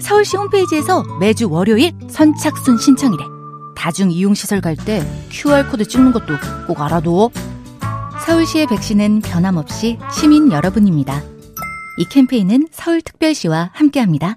서울시 홈페이지에서 매주 월요일 선착순 신청이래. 다중 이용시설 갈 때 QR코드 찍는 것도 꼭 알아둬. 서울시의 백신은 변함없이 시민 여러분입니다. 이 캠페인은 서울특별시와 함께합니다.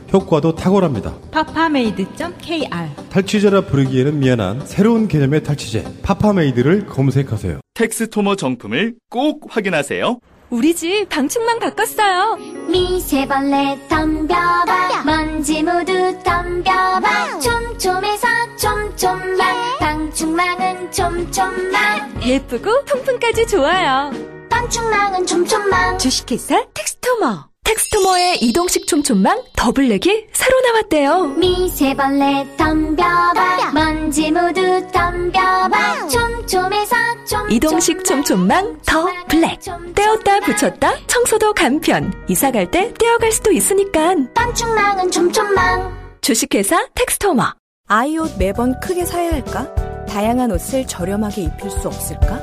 효과도 탁월합니다. 파파메이드.kr 탈취제라 부르기에는 미안한 새로운 개념의 탈취제 파파메이드를 검색하세요. 텍스토머 정품을 꼭 확인하세요. 우리 집 방충망 바꿨어요. 미세벌레 덤벼봐 먼지 모두 덤벼봐 촘촘해서 촘촘망 방충망은 촘촘망 예쁘고 통풍까지 좋아요. 방충망은 촘촘망 주식회사 텍스토머. 텍스토머의 이동식 촘촘망 더블랙이 새로 나왔대요. 미세벌레 덤벼봐 먼지 모두 덤벼봐 촘촘해서 촘촘망 이동식 촘촘망 더 블랙. 떼었다 붙였다 청소도 간편. 이사 갈 때 떼어갈 수도 있으니까. 방충망은 촘촘망 주식회사 텍스토머. 아이 옷 매번 크게 사야 할까? 다양한 옷을 저렴하게 입힐 수 없을까?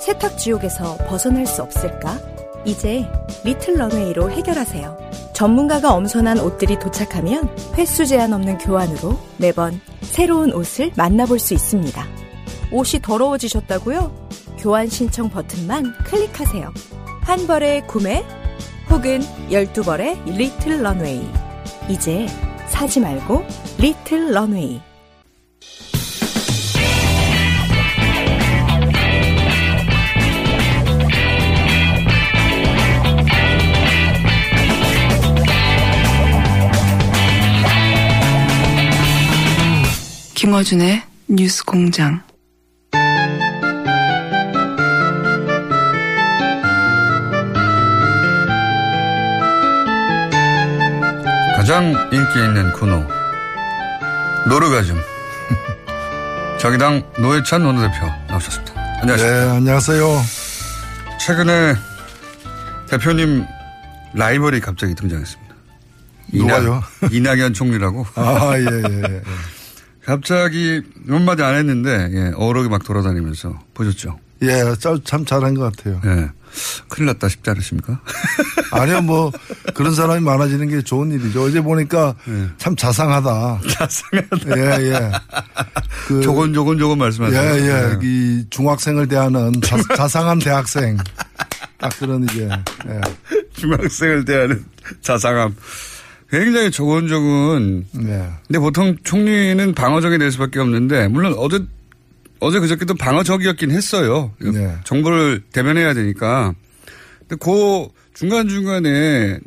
세탁 지옥에서 벗어날 수 없을까? 이제 리틀 런웨이로 해결하세요. 전문가가 엄선한 옷들이 도착하면 횟수 제한 없는 교환으로 매번 새로운 옷을 만나볼 수 있습니다. 옷이 더러워지셨다고요? 교환 신청 버튼만 클릭하세요. 한 벌의 구매 혹은 12벌의 리틀 런웨이. 이제 사지 말고 리틀 런웨이. 김어준의 뉴스 공장. 가장 인기 있는 코너 노르가즘 자기당 노회찬 원내대표 나오셨습니다. 안녕하십니까. 네, 안녕하세요. 최근에 대표님 라이벌이 갑자기 등장했습니다. 누가요? 이낙, 연 총리라고. 아, 예, 예, 예. 갑자기 몇 마디 안 했는데 예, 어록이 막 돌아다니면서 보셨죠? 예, 참 잘한 것 같아요. 예. 큰일 났다 싶지 않으십니까? 아니요, 뭐, 그런 사람이 많아지는 게 좋은 일이죠. 어제 보니까 예. 참 자상하다. 자상하다. 예, 예. 그, 조곤 조곤 조곤 말씀하세요. 예, 예. 예. 이 중학생을 대하는 자, 상한 대학생. 딱 그런 이제, 예. 중학생을 대하는 자상함. 굉장히 조곤조곤. 네. 근데 보통 총리는 방어적이 될 수밖에 없는데, 물론 어제, 어제 그저께도 방어적이었긴 했어요. 네. 정보를 대변해야 되니까. 근데 그 중간 중간에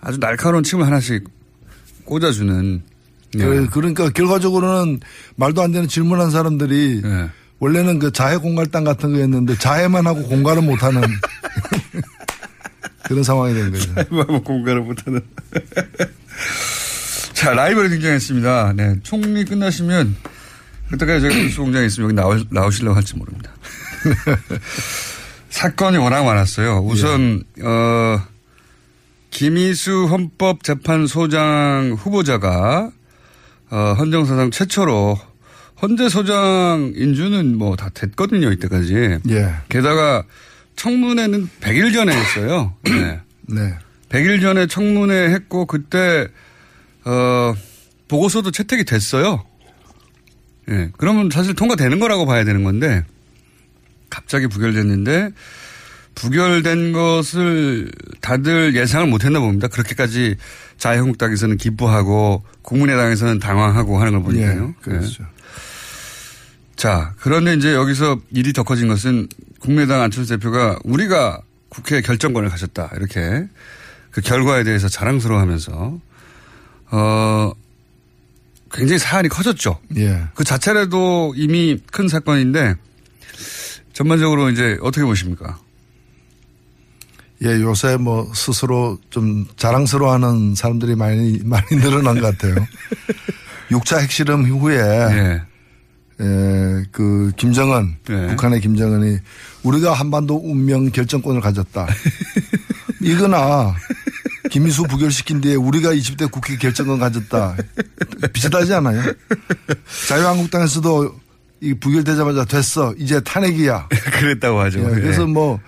아주 날카로운 침을 하나씩 꽂아주는. 예. 그, 그러니까 결과적으로는 말도 안 되는 질문한 사람들이 예. 원래는 그 자해 공갈당 같은 거였는데 자해만 하고 공갈을 못하는 그런 상황이 된 거죠. 뭐 공간을 못하는. 자, 라이벌이 등장했습니다. 네. 총리 끝나시면 그때까지 제가 뉴스공장에 있으면 여기 나오, 나오시려고 할지 모릅니다. 사건이 워낙 많았어요. 우선, 어, 김희수 헌법재판소장 후보자가, 어, 헌정사상 최초로 헌재 소장 인준은 뭐 다 됐거든요, 이때까지. 예. 게다가 청문회는 100일 전에 했어요. 네. 네. 100일 전에 청문회 했고 그때 어 보고서도 채택이 됐어요. 예. 네. 그러면 사실 통과되는 거라고 봐야 되는 건데 갑자기 부결됐는데 부결된 것을 다들 예상을 못 했나 봅니다. 그렇게까지 자유한국당에서는 기뻐하고 국민의당에서는 당황하고 하는 걸 보니까요. 예, 그렇죠. 네. 자, 그런데 이제 여기서 일이 더 커진 것은 국민의당 안철수 대표가 우리가 국회 결정권을 가졌다. 이렇게 그 결과에 대해서 자랑스러워하면서 어 굉장히 사안이 커졌죠. 예. 그 자체라도 이미 큰 사건인데 전반적으로 이제 어떻게 보십니까? 예, 요새 뭐 스스로 좀 자랑스러워하는 사람들이 많이 많이 늘어난 것 같아요. 6차 핵실험 이후에 예. 예, 그 김정은 예. 북한의 김정은이 우리가 한반도 운명 결정권을 가졌다. 이거나 김미수 부결시킨 뒤에 우리가 20대 국회 결정권 가졌다. 비슷하지 않아요? 자유한국당에서도 이 부결되자마자 됐어. 이제 탄핵이야. 그랬다고 하죠. 예, 그래서 예. 뭐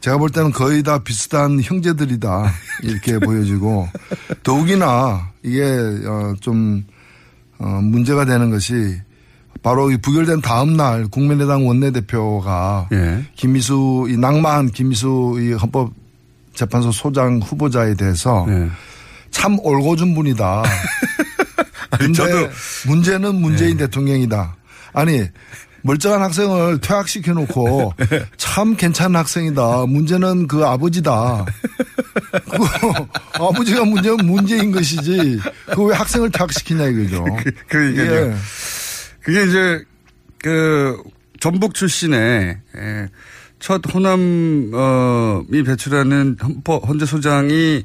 제가 볼 때는 거의 다 비슷한 형제들이다 이렇게 보여지고 더욱이나 이게 어, 좀 어, 문제가 되는 것이 바로 이 부결된 다음 날 국민의당 원내대표가 예. 김미수 이 낭만 김미수 이 헌법 재판소 소장 후보자에 대해서 예. 참 올고준 분이다. 근데 문제는 문재인 대통령이다. 아니 멀쩡한 학생을 퇴학시켜 놓고 참 괜찮은 학생이다. 문제는 그 아버지다. 그 아버지가 문제는 문제인 것이지. 그 왜 학생을 퇴학시키냐 이거죠. 그러니까요. 예. 그게 이제 그 전북 출신의 예, 첫 호남이 배출하는 헌법 헌재 소장이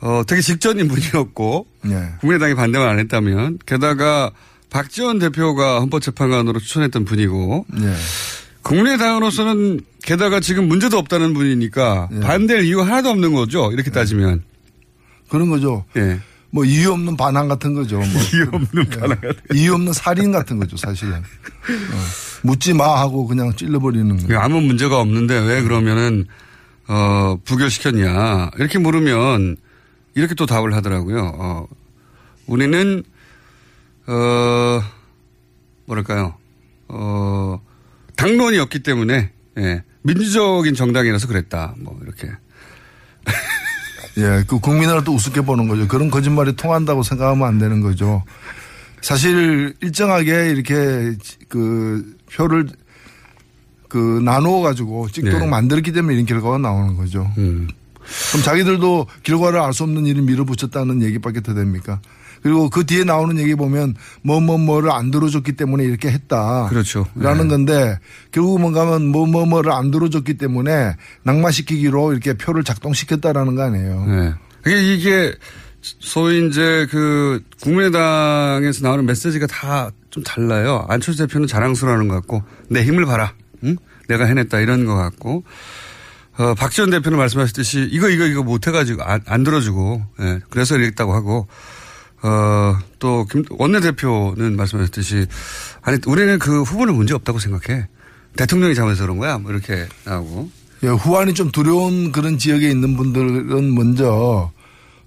어 되게 직전 인 분이었고 예. 국민의당이 반대만 안 했다면 게다가 박지원 대표가 헌법재판관으로 추천했던 분이고 예. 국민의당으로서는 게다가 지금 문제도 없다는 분이니까 예. 반대할 이유가 하나도 없는 거죠. 이렇게 따지면. 그런 거죠. 예. 뭐 이유 없는 반항 같은 거죠. 뭐. 이유 없는 반항 같은 이유 없는 살인 같은 거죠, 사실은. 어. 묻지 마 하고 그냥 찔러버리는 거. 아무 문제가 없는데 왜 그러면은 어 부결시켰냐 이렇게 물으면 이렇게 또 답을 하더라고요. 어 우리는 어 뭐랄까요 어 당론이었기 때문에 예 민주적인 정당이라서 그랬다 뭐 이렇게 예, 그 국민을 또 우습게 보는 거죠. 그런 거짓말이 통한다고 생각하면 안 되는 거죠. 사실 일정하게 이렇게 그 표를 그 나누어 가지고 찍도록 네. 만들었기 때문에 이런 결과가 나오는 거죠. 음. 그럼 자기들도 결과를 알 수 없는 일을 밀어붙였다는 얘기밖에 더 됩니까? 그리고 그 뒤에 나오는 얘기 보면 뭐 뭐 뭐를 안 들어줬기 때문에 이렇게 했다. 그렇죠. 라는 네. 건데 결국 뭔가면 뭐 뭐 뭐를 안 들어줬기 때문에 낙마시키기로 이렇게 표를 작동시켰다라는 거 아니에요. 네. 이게, 이게 소위 이제 그 국민의당에서 나오는 메시지가 다 좀 달라요. 안철수 대표는 자랑스러워하는 것 같고 내 힘을 봐라. 응? 내가 해냈다 이런 것 같고 어, 박지원 대표는 말씀하셨듯이 이거 이거 이거 못해가지고 안, 안 들어주고 예, 그래서 이랬다고 하고 어, 또 김, 원내대표는 말씀하셨듯이 아니 우리는 그 후보는 문제 없다고 생각해. 대통령이 잘못해서 그런 거야. 뭐 이렇게 나오고. 예, 후환이 좀 두려운 그런 지역에 있는 분들은 먼저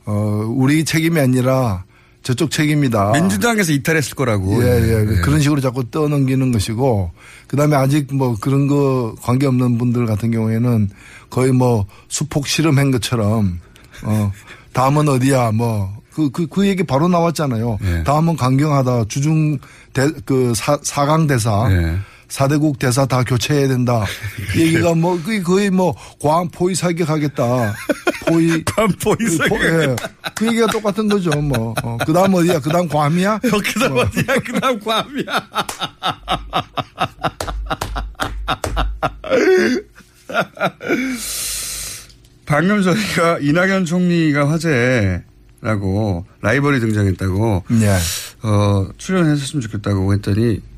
어, 우리 책임이 아니라 저쪽 책임이다. 민주당에서 이탈했을 거라고. 예, 예. 예. 그런 식으로 자꾸 떠넘기는 것이고, 그 다음에 아직 뭐 그런 거 관계없는 분들 같은 경우에는 거의 뭐 수폭 실험한 것처럼, 어, 다음은 어디야, 뭐, 그, 그, 그 얘기 바로 나왔잖아요. 예. 다음은 강경하다. 주중 대, 그 사, 사강 대사. 예. 사대국 대사 다 교체해야 된다. 이 얘기가 뭐, 그게 거의 뭐, 과한 포위 사격하겠다. 포위. 과한 포위 사격. 예. 그 얘기가 똑같은 거죠, 뭐. 어, 그 다음 어디야? 그 다음 괌이야? 그 다음 어디야? 그 다음 괌이야. 방금 저희가 이낙연 총리가 화제라고 라이벌이 등장했다고 예. 어, 출연했었으면 좋겠다고 했더니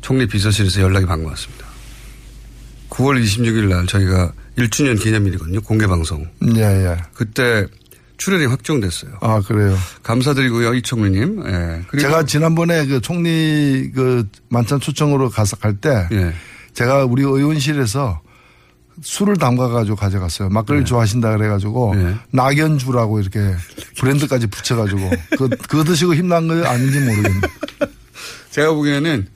총리 비서실에서 연락이 반가웠습니다. 9월 26일 날 저희가 1주년 기념일이거든요. 공개 방송. 예, 예. 그때 출연이 확정됐어요. 아, 그래요. 감사드리고요, 이총리님. 예. 제가 지난번에 그 총리 그 만찬 초청으로 가서 갈때 예. 제가 우리 의원실에서 술을 담가가지고 가져갔어요. 막걸리 좋아하신다 그래가지고 네. 낙연주라고 이렇게 브랜드까지 붙여가지고 그, 그거 드시고 힘난 거 아닌지 모르겠네. 제가 보기에는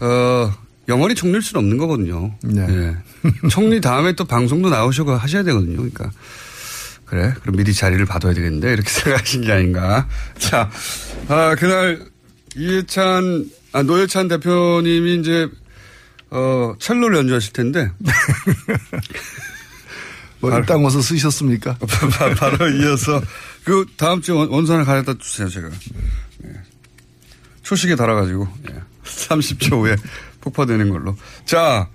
어 영원히 총리일 수는 없는 거거든요. 네. 예. 총리 다음에 또 방송도 나오시고 하셔야 되거든요. 그러니까 그래 그럼 미리 자리를 받아야 되겠는데 이렇게 생각하신 게 아닌가. 자, 아, 그날 이해찬 아, 노회찬 대표님이 이제, 어, 첼로를 연주하실 텐데. 뭐, 일단 와서 쓰셨습니까? 바로 이어서, 그, 다음 주에 원- 원산을 가져다 주세요, 제가. 예. 초식에 달아가지고, 예. 30초 후에 폭파되는 걸로. 자,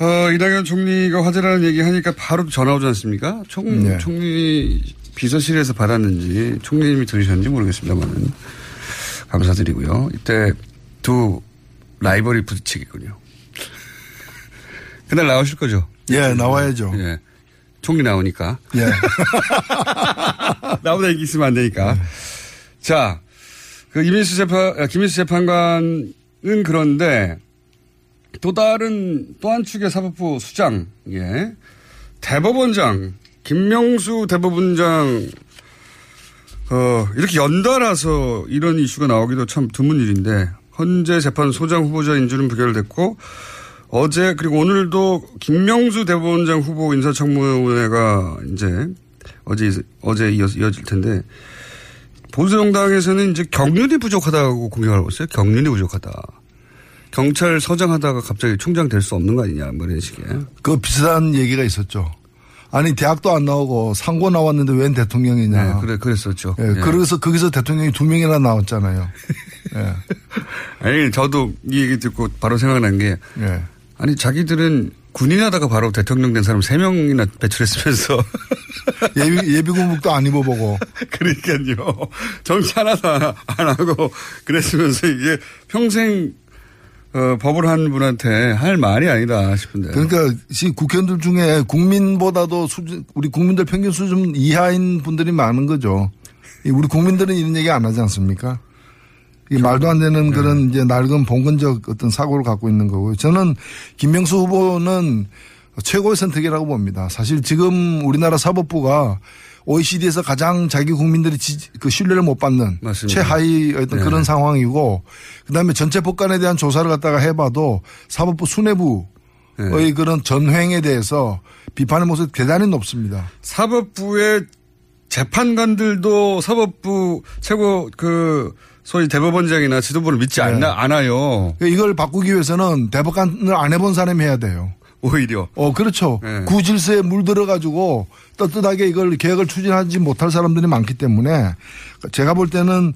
어, 이낙연 총리가 화제라는 얘기 하니까 바로 전화 오지 않습니까? 총, 네. 총리 비서실에서 받았는지, 총리님이 들으셨는지 모르겠습니다만, 감사드리고요. 이때 두 라이벌이 부딪히겠군요. 그날 나오실 거죠? 예, 나와야죠. 예. 총리 나오니까. 예. 나보다 얘기 있으면 안 되니까. 자, 그 이민수 재판, 아, 김민수 재판관은 그런데 또 다른 또 한 축의 사법부 수장, 예. 대법원장, 김명수 대법원장, 어, 이렇게 연달아서 이런 이슈가 나오기도 참 드문 일인데, 헌재 재판 소장 후보자 인준은 부결됐고, 어제 그리고 오늘도 김명수 대법원장 후보 인사청문회가 이제 어제 어제 이어질 텐데 보수정당에서는 이제 경륜이 부족하다고 공격하고 있어요. 경륜이 부족하다. 경찰서장 하다가 갑자기 총장 될 수 없는 거 아니냐, 뭐 이런 식의. 그 비슷한 얘기가 있었죠. 아니 대학도 안 나오고 상고 나왔는데 웬 대통령이냐. 네, 그래 그랬었죠. 예, 예. 그래서 거기서 대통령이 두 명이나 나왔잖아요. 예. 아니 저도 이 얘기 듣고 바로 생각난 게 예. 아니 자기들은 군인 하다가 바로 대통령 된 사람 세 명이나 배출했으면서 예비, 예비군복도 안 입어보고. 그러니까요. 정치 하나도 안, 안 하고 그랬으면서 이게 평생 어, 법을 한 분한테 할 말이 아니다 싶은데. 그러니까 지금 국회의원들 중에 국민보다도 수준, 우리 국민들 평균 수준 이하인 분들이 많은 거죠. 이 우리 국민들은 이런 얘기 안 하지 않습니까? 이 말도 안 되는 그런 이제 낡은 봉건적 어떤 사고를 갖고 있는 거고요. 저는 김명수 후보는 최고의 선택이라고 봅니다. 사실 지금 우리나라 사법부가 OECD에서 가장 자기 국민들이 지, 그 신뢰를 못 받는 맞습니다. 최하위 어떤 네. 그런 상황이고 그다음에 전체 법관에 대한 조사를 갖다가 해봐도 사법부 수뇌부 의 네. 그런 전횡에 대해서 비판의 모습이 대단히 높습니다. 사법부의 재판관들도 사법부 최고 그 소위 대법원장이나 지도부를 믿지 않나, 않아요. 그러니까 이걸 바꾸기 위해서는 대법관을 안 해본 사람이 해야 돼요. 오히려. 어, 그렇죠. 네. 구질서에 물들어가지고 떳떳하게 이걸 계획을 추진하지 못할 사람들이 많기 때문에 제가 볼 때는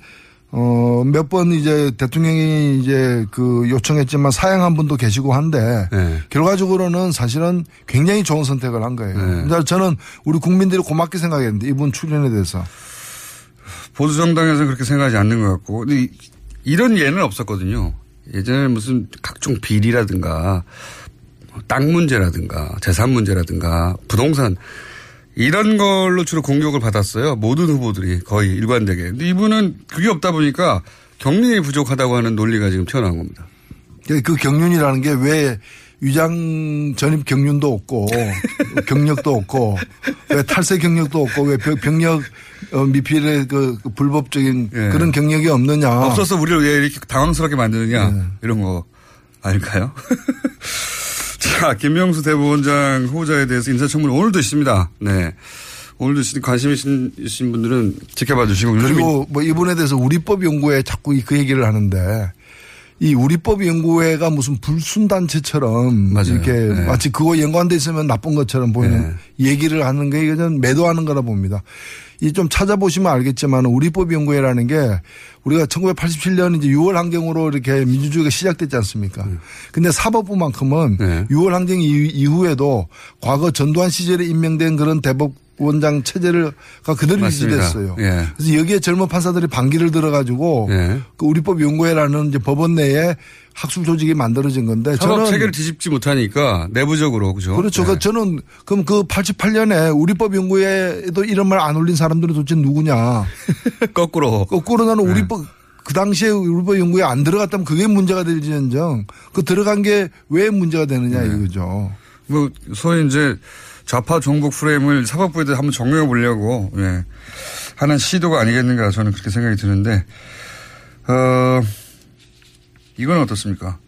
어, 몇 번 이제 대통령이 이제 그 요청했지만 사양한 분도 계시고 한데 네. 결과적으로는 사실은 굉장히 좋은 선택을 한 거예요. 네. 그러니까 저는 우리 국민들이 고맙게 생각했는데 이분 출연에 대해서. 보수 정당에서는 그렇게 생각하지 않는 것 같고. 근데 이- 이런 예는 없었거든요. 예전에 무슨 각종 비리라든가 땅 문제라든가 재산 문제라든가 부동산 이런 걸로 주로 공격을 받았어요. 모든 후보들이 거의 일관되게. 근데 이분은 그게 없다 보니까 경륜이 부족하다고 하는 논리가 지금 튀어나온 겁니다. 그- 그 경륜이라는 게 왜 위장 전입 경륜도 없고 경력도 없고 왜 탈세 경력도 없고 왜 병- 병력 어, 미필의 그, 그 불법적인 예. 그런 경력이 없느냐. 없어서 우리를 왜 이렇게 당황스럽게 만드느냐 네. 이런 거 아닐까요? 자 김명수 대법원장 후보자에 대해서 인사청문회 오늘도 있습니다. 네. 오늘도 있으니 관심 있으신, 있으신 분들은 지켜봐 주시고 그리고 뭐 이분에 대해서 우리법 연구회 자꾸 이- 그 얘기를 하는데 이 우리법 연구회가 무슨 불순단체처럼 맞아요. 이렇게 네. 마치 그거 연관돼 있으면 나쁜 것처럼 보이는 얘기를 하는 게 이건 매도하는 거라 봅니다. 이 좀 찾아보시면 알겠지만 우리법 연구회라는 게 우리가 1987년 이제 6월 항쟁으로 이렇게 민주주의가 시작됐지 않습니까? 근데 사법부만큼은 네. 6월 항쟁 이후- 이후에도 과거 전두환 시절에 임명된 그런 대법 원장 체제가 그대로 맞습니다. 유지됐어요. 예. 그래서 여기에 젊은 판사들이 반기를 들어가지고 예. 그 우리법 연구회라는 이제 법원 내에 학술 조직이 만들어진 건데 저는 체계를 뒤집지 못하니까 내부적으로 그죠? 그렇죠. 네. 그 저는 그럼 그 88년에 우리법 연구회에도 이런 말 안 올린 사람들은 도대체 누구냐? 거꾸로 거꾸로 나는 우리법 그 당시에 우리법 연구에 안 들어갔다면 그게 문제가 될지언정 그 들어간 게 왜 문제가 되느냐 네. 이거죠. 뭐 소위 이제 좌파 정복 프레임을 사법부에 대해 한번 정리해 보려고 예. 하는 시도가 아니겠는가 저는 그렇게 생각이 드는데 어 이건 어떻습니까?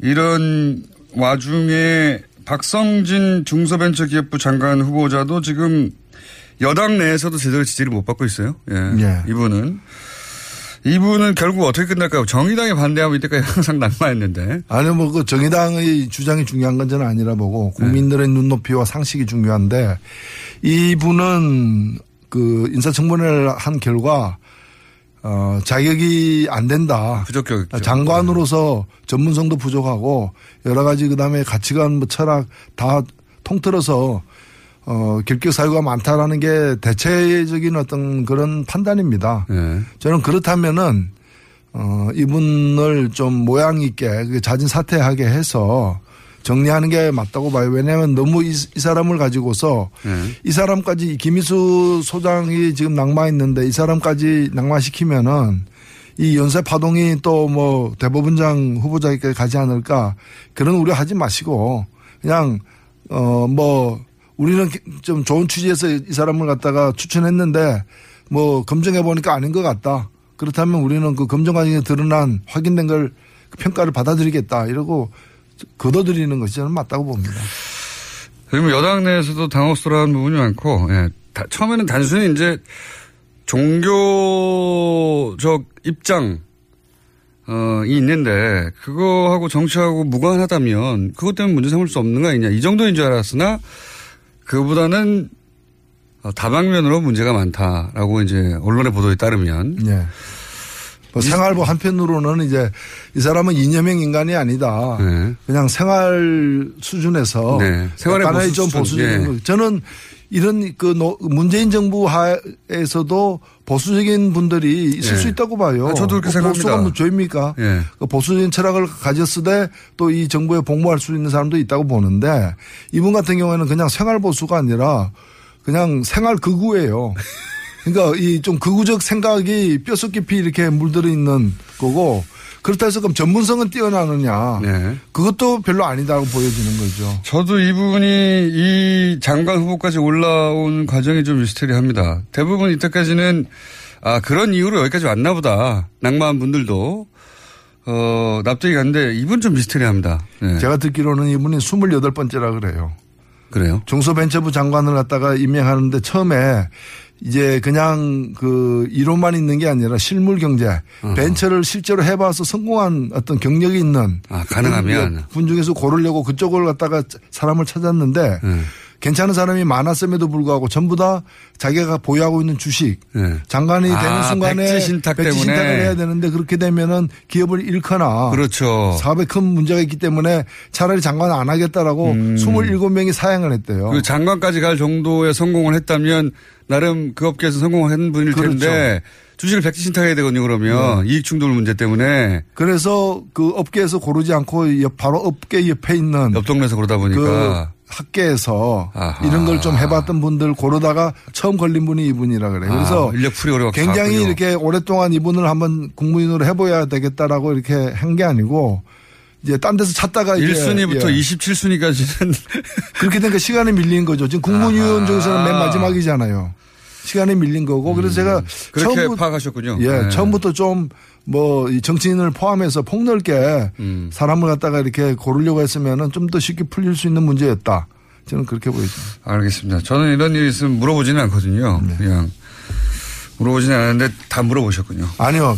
이런 와중에 박성진 중소벤처기업부 장관 후보자도 지금 여당 내에서도 제대로 지지를 못 받고 있어요. 예. 예. 이분은 이분은 결국 어떻게 끝날까요? 정의당에 반대하면 이때까지 항상 낙마했는데. 아니 뭐그 정의당의 주장이 중요한 건 저는 아니라 보고 국민들의 눈높이와 상식이 중요한데 이분은 그 인사청문회를 한 결과 어 자격이 안 된다. 부적격. 장관으로서 전문성도 부족하고 여러 가지 그 다음에 가치관 뭐 철학 다 통틀어서 어 결격 사유가 많다라는 게 대체적인 어떤 그런 판단입니다. 네. 저는 그렇다면은 어 이분을 좀 모양 있게 그 자진 사퇴하게 해서 정리하는 게 맞다고 봐요. 왜냐하면 너무 이, 이 사람을 가지고서 네. 이 사람까지 김희수 소장이 지금 낙마했는데 이 사람까지 낙마시키면은 이 연쇄 파동이 또 뭐 대법원장 후보자에게 가지 않을까 그런 우려 하지 마시고 그냥 어뭐 우리는 좀 좋은 취지에서 이 사람을 갖다가 추천했는데 뭐 검증해 보니까 아닌 것 같다. 그렇다면 우리는 그 검증 과정에 드러난 확인된 걸 평가를 받아들이겠다 이러고 걷어들이는 것이 저는 맞다고 봅니다. 그리고 여당 내에서도 당혹스러운 부분이 많고, 예. 다- 처음에는 단순히 이제 종교적 입장, 어, 이 있는데, 그거하고 정치하고 무관하다면, 그것 때문에 문제 삼을 수 없는 거 아니냐. 이 정도인 줄 알았으나, 그보다는 어, 다방면으로 문제가 많다라고 이제 언론의 보도에 따르면. 예. 뭐 생활부 한편으로는 이제 이 사람은 이념형 인간이 아니다. 그냥 생활 수준에서 네. 생활의 약간의 보수 좀. 보수적인 예. 거. 저는 이런 그 노- 문재인 정부 하에서도 보수적인 분들이 있을 예. 수 있다고 봐요. 아, 저도 그렇게 뭐 생각합니다. 보수가 뭐 죄입니까? 예. 그 보수적인 철학을 가졌으되 또 이 정부에 복무할 수 있는 사람도 있다고 보는데 이분 같은 경우에는 그냥 생활 보수가 아니라 그냥 생활 극우예요. 그러니까 이 좀 극우적 생각이 뼛속 깊이 이렇게 물들어 있는 거고 그렇다 해서 그럼 전문성은 뛰어나느냐 네. 그것도 별로 아니다고 보여지는 거죠. 저도 이분이 이 장관 후보까지 올라온 과정이 좀 미스테리합니다. 대부분 이때까지는 아 그런 이유로 여기까지 왔나 보다. 낙마한 분들도 어 납득이 갔는데 이분 좀 미스테리합니다. 네. 제가 듣기로는 이분이 28번째라 그래요. 그래요? 중소벤처부 장관을 갖다가 임명하는데 처음에 이제 그냥 그 이론만 있는 게 아니라 실물 경제, 벤처를 실제로 해봐서 성공한 어떤 경력이 있는 아, 가능하면. 분 중에서 고르려고 그쪽을 갖다가 사람을 찾았는데 네. 괜찮은 사람이 많았음에도 불구하고 전부 다 자기가 보유하고 있는 주식 네. 장관이 아, 되는 순간에 백지 신탁 백지 때문에. 신탁을 해야 되는데 그렇게 되면은 기업을 잃거나 그렇죠. 사업에 큰 문제가 있기 때문에 차라리 장관 안 하겠다라고 27명이 사양을 했대요. 음. 그 장관까지 갈 정도의 성공을 했다면 나름 그 업계에서 성공을 한 분일 그렇죠. 텐데 주식을 백지 신탁해야 되거든요. 그러면 이익 충돌 문제 때문에 그래서 그 업계에서 고르지 않고 옆- 바로 업계 옆에 있는 옆 동네에서 그 보니까 학계에서 아하. 이런 걸 좀 해봤던 분들 고르다가 처음 걸린 분이 이분이라 그래 요. 그래서 아, 인력 풀이 어려워 굉장히 이렇게 오랫동안 이분을 한번 국무위원으로 해봐야 되겠다라고 이렇게 한 게 아니고 이제 딴 데서 찾다가 이제 1순위부터 예. 27순위까지는 그렇게 되니까 시간이 밀린 거죠. 지금 국무위원 중에서는 맨 마지막이잖아요. 시간이 밀린 거고 그래서 제가 음. 그렇게 처음부- 파악하셨군요. 예, 네. 처음부터 좀 뭐 정치인을 포함해서 폭넓게 음. 사람을 갖다가 이렇게 고르려고 했으면은 좀 더 쉽게 풀릴 수 있는 문제였다. 저는 그렇게 보여집니다. 알겠습니다. 저는 이런 일이 있으면 물어보지는 않거든요. 네. 그냥 물어보지는 않았는데 다 물어보셨군요. 아니요.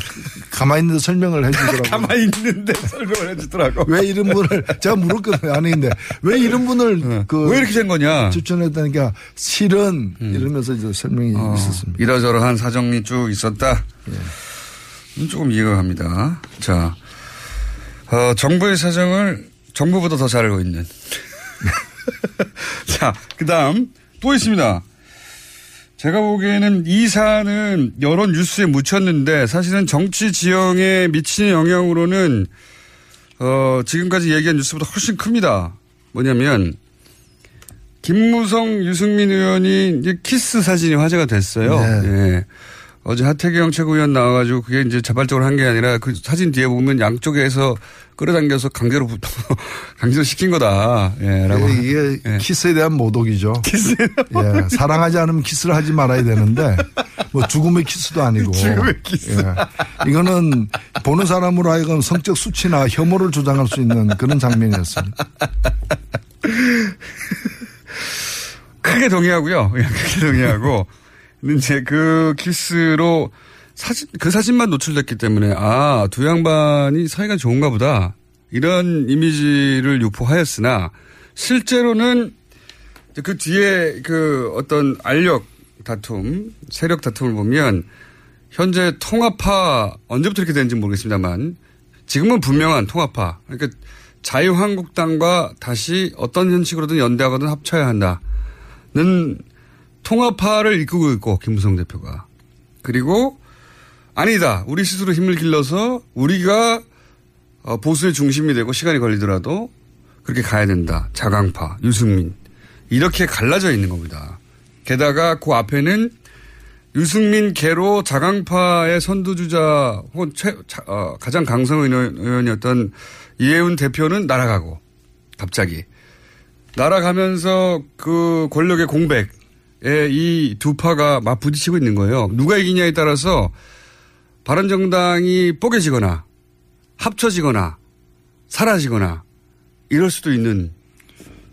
가만히 있는데 설명을 해주더라고요. 가만히 있는데 설명을 해주더라고. 왜 이런 분을 제가 물었거든요. 아니 근데 왜 이런 분을 그왜 이렇게 된 거냐? 추천했다니까 실은 이러면서 이제 설명이 어, 있었습니다. 이러저러한 사정이 쭉 있었다. 음, 조금 이해가 갑니다. 자, 어, 정부의 사정을 정부보다 더 잘 알고 있는. 자, 그 다음 또 있습니다. 제가 보기에는 이 사안은 여러 뉴스에 묻혔는데 사실은 정치 지형에 미치는 영향으로는 어, 지금까지 얘기한 뉴스보다 훨씬 큽니다. 뭐냐면 김무성 유승민 의원이 이제 키스 사진이 화제가 됐어요. 예. 어제 하태경 최고위원 나와가지고 그게 이제 자발적으로 한 게 아니라 그 사진 뒤에 보면 양쪽에서 끌어당겨서 강제로 붙- 강제로 시킨 거다. 예, 라고. 예, 이게 예. 키스에 대한 모독이죠. 키스에 예, 사랑하지 않으면 키스를 하지 말아야 되는데 뭐 죽음의 키스도 아니고. 죽음의 키스. 예. 이거는 보는 사람으로 하여금 성적 수치나 혐오를 조장할 수 있는 그런 장면이었습니다. 크게 동의하고요. 예, 크게 동의하고. 근데 이제 그 키스로 사진, 그 사진만 노출됐기 때문에, 아, 두 양반이 사이가 좋은가 보다. 이런 이미지를 유포하였으나, 실제로는 그 뒤에 그 어떤 알력 다툼, 세력 다툼을 보면, 현재 통합파, 언제부터 이렇게 되는지 모르겠습니다만, 지금은 분명한 통합파. 그러니까 자유한국당과 다시 어떤 형식으로든 연대하거든 합쳐야 한다는 통합파를 이끌고 있고, 김무성 대표가. 그리고 아니다. 우리 스스로 힘을 길러서 우리가 어, 보수의 중심이 되고 시간이 걸리더라도 그렇게 가야 된다. 자강파, 유승민. 이렇게 갈라져 있는 겁니다. 게다가 그 앞에는 유승민 개로 자강파의 선두주자 혹은 최, 어, 가장 강성 의원이었던 이해운 대표는 날아가고 갑자기 날아가면서 그 권력의 공백에 이 두 파가 막 부딪히고 있는 거예요. 누가 이기냐에 따라서 바른정당이 뽀개지거나 합쳐지거나 사라지거나 이럴 수도 있는.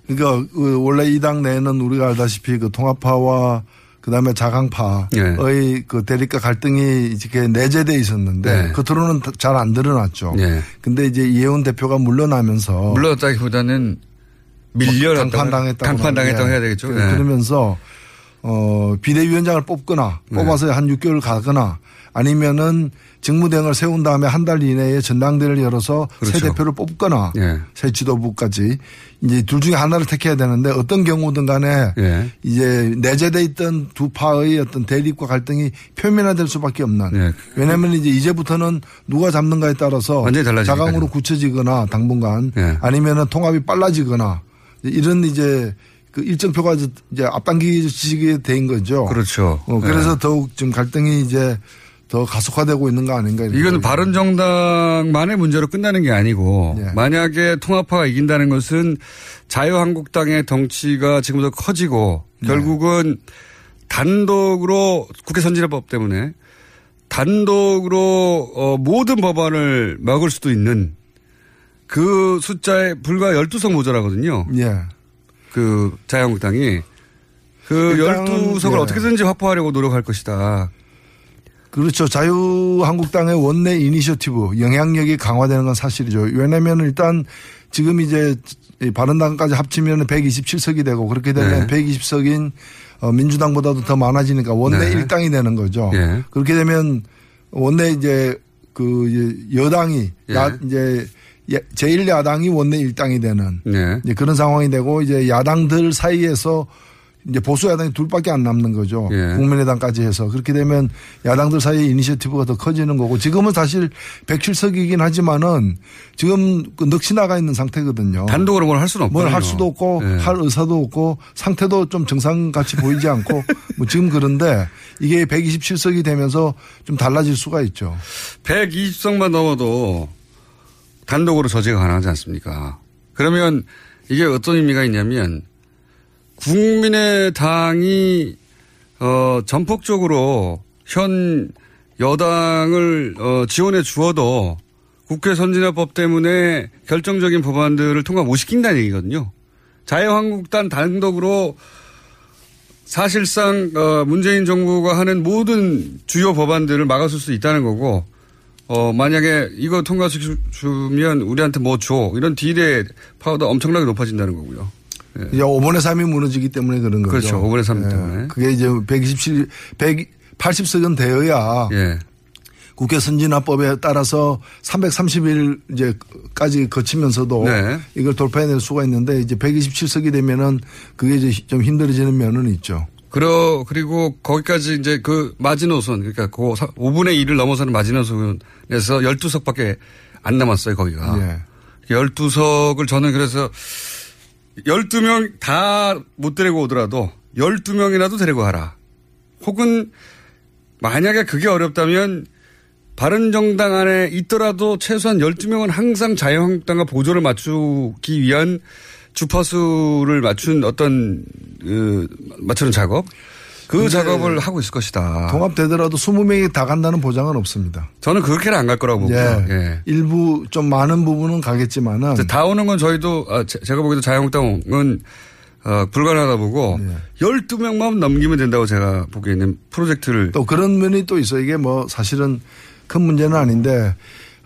그러니까 그 원래 이 당 내에는 우리가 알다시피 그 통합파와 그다음에 자강파의 네. 그 대립과 갈등이 이렇게 내재돼 있었는데 네. 겉으로는 잘 안 드러났죠. 네. 근데 이제 이혜원 대표가 물러나면서 물러났다기보다는 밀려났다 강판당했다고 강판당했다고 해야 되겠죠. 네. 그러면서 어 비대위원장을 뽑거나 네. 뽑아서 한 6개월 가거나 아니면은 직무대행을 세운 다음에 한 달 이내에 전당대를 열어서 그렇죠. 새 대표를 뽑거나 예. 새 지도부까지 이제 둘 중에 하나를 택해야 되는데 어떤 경우든 간에 예. 이제 내재돼 있던 두 파의 어떤 대립과 갈등이 표면화될 수밖에 없는 예. 왜냐하면 이제 이제부터는 누가 잡는가에 따라서 자강으로 굳혀지거나 당분간 예. 아니면은 통합이 빨라지거나 이런 이제 그 일정표가 이제 앞당기지게 된 거죠. 그렇죠. 어, 그래서 예. 더욱 좀 갈등이 이제 더 가속화되고 있는 거 아닌가. 이건 바른 정당만의 문제로 끝나는 게 아니고 네. 만약에 통합파가 이긴다는 것은 자유한국당의 덩치가 지금부터 커지고 네. 결국은 단독으로 국회 선진화법 때문에 단독으로 어, 모든 법안을 막을 수도 있는 그 숫자에 불과 12석 모자라거든요. 예. 그 자유한국당이 그 12석을 예. 어떻게든지 확보하려고 노력할 것이다. 그렇죠. 자유한국당의 원내 이니셔티브 영향력이 강화되는 건 사실이죠. 왜냐하면 일단 지금 이제 바른당까지 합치면 127석이 되고 그렇게 되면 네. 120석인 어, 민주당보다도 더 많아지니까 원내 네. 1당이 되는 거죠. 네. 그렇게 되면 원내 이제 그 여당이 예. 야, 이제 제1야당이 원내 1당이 되는 네. 그런 상황이 되고 이제 야당들 사이에서 이제 보수 야당이 둘밖에 안 남는 거죠. 예. 국민의당까지 해서 그렇게 되면 야당들 사이에 이니셔티브가 더 커지는 거고 지금은 사실 107석이긴 하지만은 지금 그 넋이 나가 있는 상태거든요. 단독으로 뭘 할 수는 없고 뭘할 수도 없고 예. 할 의사도 없고 상태도 좀 정상 같이 보이지 않고 뭐 지금 그런데 이게 127석이 되면서 좀 달라질 수가 있죠. 120석만 넘어도 단독으로 저지가 가능하지 않습니까? 그러면 이게 어떤 의미가 있냐면 국민의 당이 어, 전폭적으로 현 여당을 어, 지원해 주어도 국회 선진화법 때문에 결정적인 법안들을 통과 못 시킨다는 얘기거든요. 자유한국당 단독으로 사실상 어, 문재인 정부가 하는 모든 주요 법안들을 막아설 수 있다는 거고 어, 만약에 이거 통과시키면 우리한테 뭐 줘. 이런 딜의 파워도 엄청나게 높아진다는 거고요. 예. 이제 5분의 3이 무너지기 때문에 그런 거죠. 그렇죠. 5분의 3 예. 때문에. 그게 이제 127, 180석은 되어야 예. 국회 선진화법에 따라서 330일 이제까지 거치면서도 네. 이걸 돌파해낼 수가 있는데 이제 127석이 되면은 그게 이제 좀 힘들어지는 면은 있죠. 그러, 그리고 거기까지 이제 그 마지노선, 그러니까 그 5분의 1을 넘어서는 마지노선에서 12석밖에 안 남았어요, 거기가. 예. 12석을 저는 그래서 12명 다 못 데리고 오더라도 12명이라도 데리고 가라. 혹은 만약에 그게 어렵다면 바른정당 안에 있더라도 최소한 12명은 항상 자유한국당과 보조를 맞추기 위한 주파수를 맞춘 어떤 그 맞추는 작업 그 작업을 하고 있을 것이다. 통합되더라도 20명이 다 간다는 보장은 없습니다. 저는 그렇게는 안 갈 거라고 보고요. 예. 예. 일부 좀 많은 부분은 가겠지만은 다 오는 건 저희도 아, 제가 보기에도 자유한국당은 어, 불가능하다 보고 네. 12명만 넘기면 된다고 제가 보기에는 프로젝트를 또 그런 면이 또 있어. 이게 뭐 사실은 큰 문제는 아닌데 어,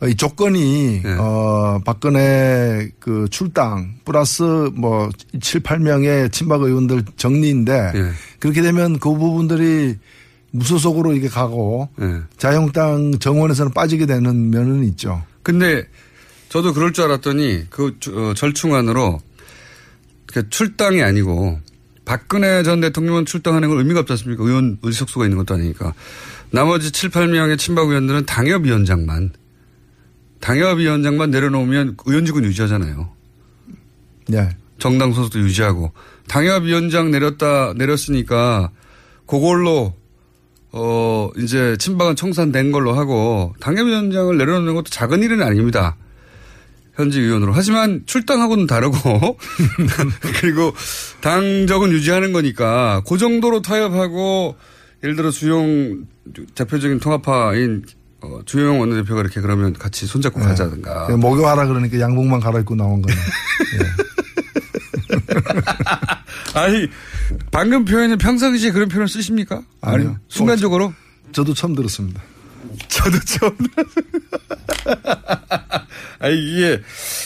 이 조건이 네. 어 박근혜 그 출당 플러스 뭐 7, 8명의 친박 의원들 정리인데 예. 그렇게 되면 그 부분들이 무소속으로 이게 가고 예. 자유한국당 정원에서는 빠지게 되는 면은 있죠. 근데 저도 그럴 줄 알았더니 그 주- 어, 절충안으로 그 출당이 아니고 박근혜 전 대통령은 출당하는 건 의미가 없지 않습니까? 의원 의석수가 있는 것도 아니니까. 나머지 7, 8명의 친박 의원들은 당협위원장만 당협위원장만 내려놓으면 의원직은 유지하잖아요. 네. 정당 소속도 유지하고 당협위원장 내렸다 내렸으니까 그걸로 어 이제 친박은 청산된 걸로 하고 당협위원장을 내려놓는 것도 작은 일은 아닙니다. 현직 의원으로 하지만 출당하고는 다르고 그리고 당적은 유지하는 거니까 그 정도로 타협하고 예를 들어 주용 대표적인 통합파인 어, 주영 원내대표가 이렇게 그러면 같이 손잡고 가자든가 네. 목욕하라 그러니까 양복만 갈아입고 나온 거네. 아니 방금 표현은 평상시에 그런 표현을 쓰십니까? 아니요. 아니, 순간적으로 저도 처음 들었습니다. 저도 처음 아 이게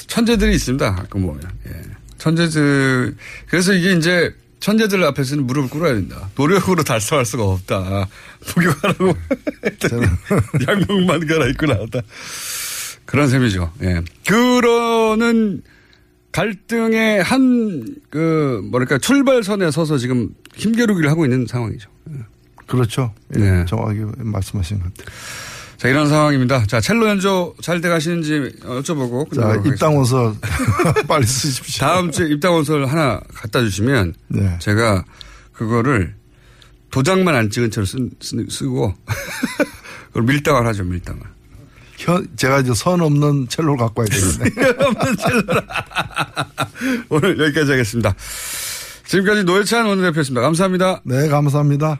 천재들이 있습니다. 그 뭐야. 예. 천재들 그래서 이게 이제 천재들 앞에서는 무릎을 꿇어야 된다. 노력으로 달성할 수가 없다. 했더니 양복만 갈아입고 나왔다. 그런 셈이죠. 예. 그러는 갈등의 한, 그, 뭐랄까, 출발선에 서서 지금 힘겨루기를 하고 있는 상황이죠. 그렇죠. 예, 네. 정확하게 말씀하신 것 같아요. 자, 이런 상황입니다. 자, 첼로 연주 잘 돼 가시는지 여쭤보고. 자, 끝내도록 입당 원서 빨리 쓰십시오. 다음 주에 입당 원서를 하나 갖다 주시면 네. 제가 그거를 도장만 안 찍은 채로 쓰, 쓰, 고 그걸 밀당을 하죠, 밀당을. 현, 제가 이제 선 없는 첼로를 갖고 와야 되겠네. 없는 첼로라. 오늘 여기까지 하겠습니다. 지금까지 노회찬 원내대표였습니다. 감사합니다. 네, 감사합니다.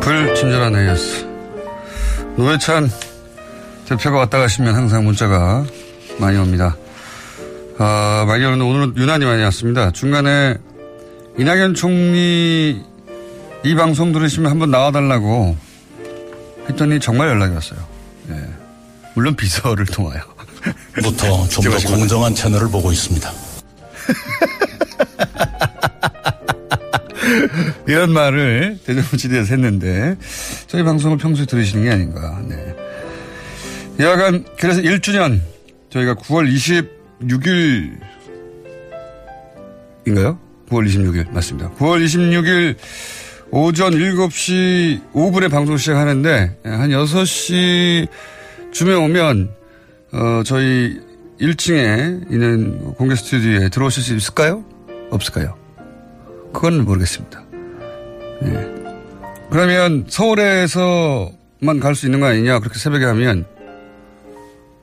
불친절한 AS. 노회찬 대표가 왔다 가시면 항상 문자가 많이 옵니다. 아, 많이 오는데 오늘은 유난히 많이 왔습니다. 중간에 이낙연 총리 이 방송 들으시면 한번 나와달라고 했더니 정말 연락이 왔어요. 예. 물론 비서를 통하여. 부터 좀 더 공정한 채널을 보고 있습니다. 이런 말을 대정부지대에서 했는데 저희 방송을 평소에 들으시는 게 아닌가. 네. 여하간 그래서 1주년 저희가 9월 26일 인가요? 9월 26일 맞습니다. 9월 26일 오전 7시 5분에 방송 시작하는데 한 6시 쯤에 오면 어, 저희 1층에 있는 공개 스튜디오에 들어오실 수 있을까요? 없을까요? 그건 모르겠습니다. 예. 그러면 서울에서만 갈 수 있는 거 아니냐 그렇게 새벽에 하면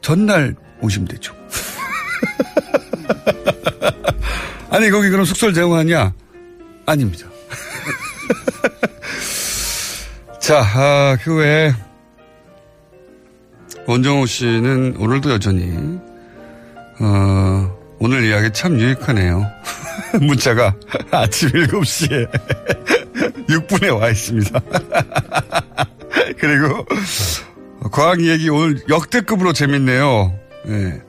전날 오시면 되죠. 아니 거기 그럼 숙소를 제공하냐? 아닙니다. 자, 아, 그 외에 원정호 씨는 오늘도 여전히 어, 오늘 이야기 참 유익하네요. 문자가 아침 7시에 6분에 와 있습니다. 그리고 과학 얘기 오늘 역대급으로 재밌네요. 예.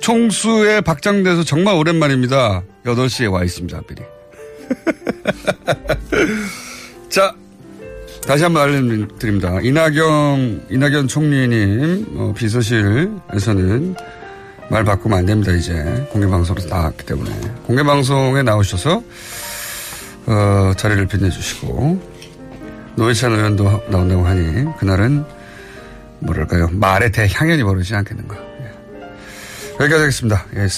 총수의 박장대소 정말 오랜만입니다. 8시에 와 있습니다, 미리. 자, 다시 한번 알려드립니다. 이낙연, 이낙연 총리님, 어, 비서실에서는 말 바꾸면 안 됩니다, 이제. 공개방송에서 나왔기 때문에. 공개방송에 나오셔서, 어, 자리를 빛내주시고, 노회찬 의원도 나온다고 하니, 그날은, 뭐랄까요, 말에 대향연이 벌어지지 않겠는가. 예. 여기까지 하겠습니다. 예, 요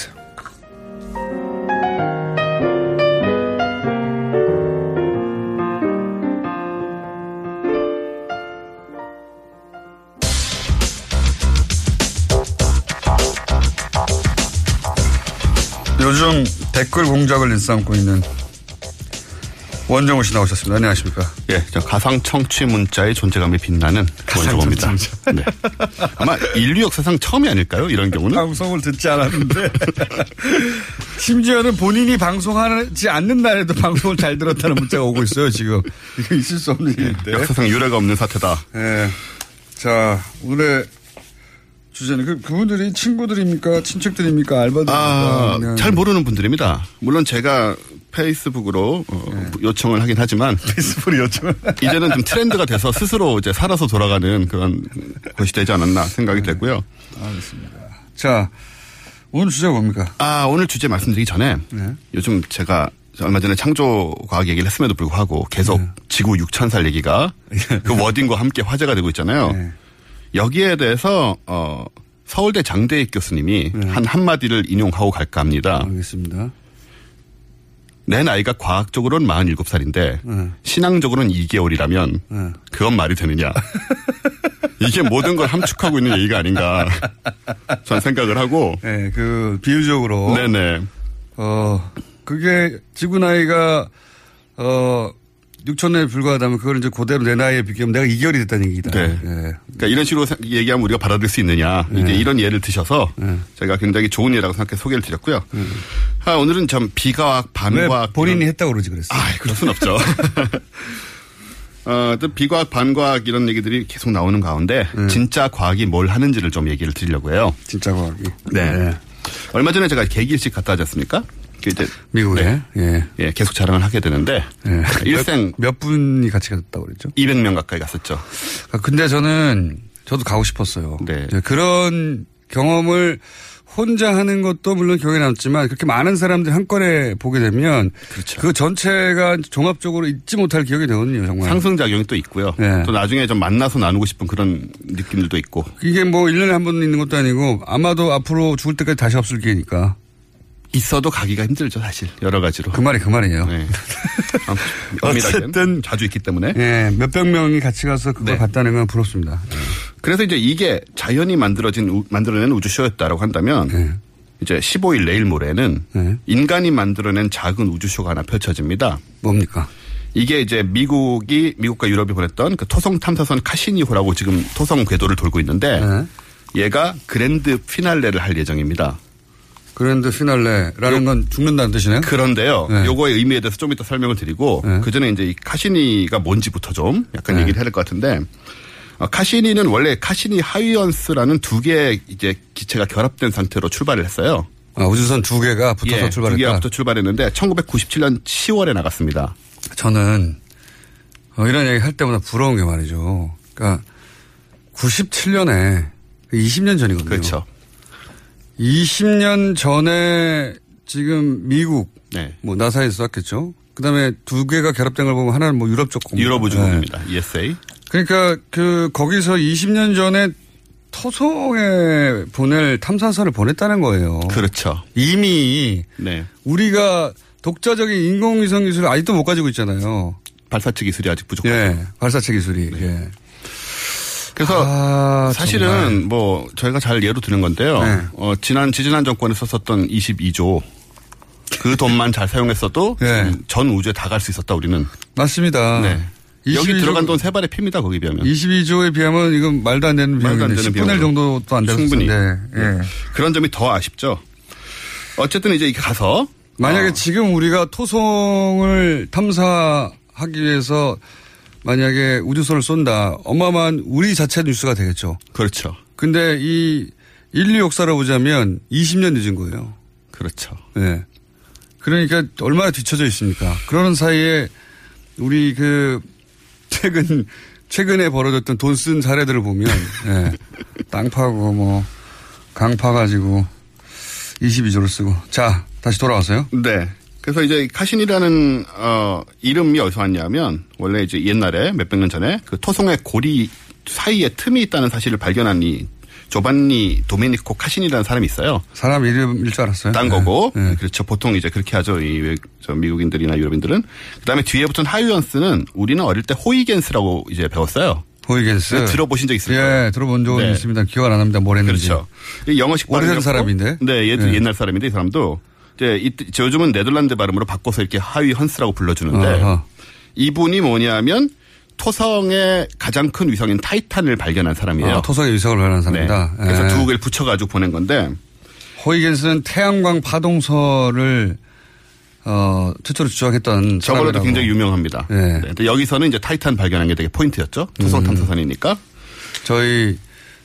공작을 일삼고 있는 원정우 씨 나오셨습니다. 안녕하십니까. 예, 저 가상 청취 문자의 존재감이 빛나는 원정우입니다. 네. 아마 인류 역사상 처음이 아닐까요? 이런 경우는. 방송을 듣지 않았는데. 심지어는 본인이 방송하지 않는 날에도 방송을 잘 들었다는 문자가 오고 있어요, 지금. 이거 있을 수 없는 일인데. 역사상 유례가 없는 사태다. 예. 자, 오늘의 주제는 그, 그분들이 친구들입니까? 친척들입니까? 알바들입니까? 아, 잘 모르는 분들입니다. 물론 제가 페이스북으로 어, 요청을 하긴 하지만 페이스북 요청을 이제는 좀 트렌드가 돼서 스스로 이제 살아서 돌아가는 그런 것이 되지 않았나 생각이 되고요. 알겠습니다. 자, 오늘 주제가 뭡니까? 아, 오늘 주제 말씀드리기 전에 네. 요즘 제가 얼마 전에 창조 과학 얘기를 했음에도 불구하고 계속 지구 6천 살 얘기가 그 워딩과 함께 화제가 되고 있잖아요. 여기에 대해서 어 서울대 장대익 교수님이 한 한마디를 인용하고 갈까 합니다. 알겠습니다. 내 나이가 과학적으로는 47살인데 네. 신앙적으로는 2개월이라면 네. 그건 말이 되느냐. 이게 모든 걸 함축하고 있는 얘기가 아닌가 전 생각을 하고 네, 그 비유적으로 네네. 어, 그게 지구 나이가 어 6천 에 불과하다면 그걸 이제 그대로 내 나이에 비교하면 내가 2개월이 됐다는 얘기다. 네. 그러니까 이런 식으로 사- 얘기하면 우리가 받아들일 수 있느냐. 이제 네. 이런 예를 드셔서 제가 굉장히 좋은 예라고 생각해 서 소개를 드렸고요. 아, 오늘은 좀 비과학, 왜 반과학. 본인이 했다고 그러지 그랬어. 아, 그럴 순 없죠. 어, 또 비과학, 반과학 이런 얘기들이 계속 나오는 가운데 진짜 과학이 뭘 하는지를 좀 얘기를 드리려고 해요. 진짜 과학이. 네. 얼마 전에 제가 개기일식 갔다 왔지 않습니까? 그 이제 미국에 예. 예, 계속 자랑을 하게 되는데 일생 몇, 몇 분이 같이 갔다고 그랬죠? 200명 가까이 갔었죠. 아, 근데 저는 저도 가고 싶었어요. 네. 네, 그런 경험을 혼자 하는 것도 물론 기억에 남지만 그렇게 많은 사람들이 한꺼번에 보게 되면 그 전체가 종합적으로 잊지 못할 기억이 되거든요, 정말. 상승작용이 또 있고요. 네. 또 나중에 좀 만나서 나누고 싶은 그런 느낌들도 있고. 이게 뭐 1년에 한 번 있는 것도 아니고 아마도 앞으로 죽을 때까지 다시 없을 기회니까. 있어도 가기가 힘들죠, 사실. 여러 가지로. 그 말이 그 말이에요. 네. 어쨌든 자주 있기 때문에. 예, 몇백 명이 같이 가서 그걸 네. 봤다는 건 부럽습니다. 그래서 이제 이게 자연이 만들어진 우- 만들어낸 우주쇼였다라고 한다면 네. 이제 15일 내일 모레는 인간이 만들어낸 작은 우주쇼가 하나 펼쳐집니다. 뭡니까? 이게 이제 미국이 미국과 유럽이 보냈던 그 토성 탐사선 카시니호라고 지금 토성 궤도를 돌고 있는데 네. 얘가 grand finale를 할 예정입니다. grand finale라는 건 죽는다는 뜻이네요. 그런데요. 네. 요거의 의미에 대해서 좀 이따 설명을 드리고 그 전에 이제 이 카시니가 뭔지부터 좀 약간 네. 얘기를 해야 될 것 같은데 어, 카시니는 원래 카시니 하위헌스라는 두 개의 이제 기체가 결합된 상태로 출발을 했어요. 아, 우주선 두 개가 붙어서 예, 출발했다. 두 개가 붙어 출발했는데 1997년 10월에 나갔습니다. 저는 어, 이런 얘기 할 때마다 부러운 게 말이죠. 그러니까 97년에 20년 전이거든요. 그렇죠. 20년 전에 지금 미국 네. 뭐 나사에서 쐈겠죠. 그다음에 두 개가 결합된 걸 보면 하나는 뭐 유럽 쪽 공무. 유럽 네. 우주국입니다. ESA. 그러니까 그 거기서 20년 전에 토성에 보낼 탐사선을 보냈다는 거예요. 그렇죠. 이미 네. 우리가 독자적인 인공위성 기술을 아직도 못 가지고 있잖아요. 발사체 기술이 아직 부족하죠. 예, 발사체 기술이. 예. 그래서 아, 사실은 정말. 뭐 저희가 잘 예로 드는 건데요. 네. 어, 지난 지지난 정권에 썼었던 22조 그 돈만 잘 사용했어도 네. 전 우주에 다 갈 수 있었다 우리는. 맞습니다. 네. 여기 22조 들어간 돈 세 발의 피입니다 거기 비하면. 22조에 비하면 이건 말도 안 되는 말도 안 비용인데 되는 10분의 1 비용으로. 정도도 안 됐을 충분히. 텐데. 예. 그런 점이 더 아쉽죠. 어쨌든 이제 이렇게 가서 만약에 어, 지금 우리가 토성을 탐사하고 하기 위해서 만약에 우주선을 쏜다. 어마어마한 우리 자체 뉴스가 되겠죠. 그렇죠. 근데 이 인류 역사를 보자면 20년 늦은 거예요. 그렇죠. 네. 그러니까 얼마나 뒤쳐져 있습니까? 그러는 사이에 우리 그 최근 최근에 벌어졌던 돈 쓴 사례들을 보면 예. 땅 파고 뭐 강 파가지고 22조를 쓰고 자 다시 돌아와서요. 네. 그래서 이제 카신이라는 어 이름이 어디서 왔냐면 원래 이제 옛날에 몇백 년 전에 그 토송의 고리 사이에 틈이 있다는 사실을 발견한 이 조반니 도메니코 카신이라는 사람이 있어요. 사람 이름일 줄 알았어요. 딴 거고 그렇죠. 보통 이제 그렇게 하죠. 이 외- 저 미국인들이나 유럽인들은 그다음에 뒤에 붙은 하이언스는 우리는 어릴 때 호이겐스라고 이제 배웠어요. 호이겐스 네, 들어보신 적 있을 거예요. 예, 들어본 적은 네. 있습니다. 기억 안 납니다. 뭘 했는지. 그렇죠. 이 영어식 오래된 발음이었고, 사람인데. 네, 얘도 네. 옛날 사람인데 이 사람도 이제 이, 저 요즘은 네덜란드 발음으로 바꿔서 이렇게 하위 헌스라고 불러주는데 아하. 이분이 뭐냐면 토성의 가장 큰 위성인 타이탄을 발견한 사람이에요. 아, 토성의 위성을 발견한 사람이다. 네. 그래서 예. 두 개를 붙여가지고 보낸 건데 호이겐스는 태양광 파동설을 어, 최초로 주장했던 저걸로도 사람이라고. 굉장히 유명합니다. 예. 네. 근데 여기서는 이제 타이탄 발견한 게 되게 포인트였죠. 토성 음. 탐사선이니까. 저희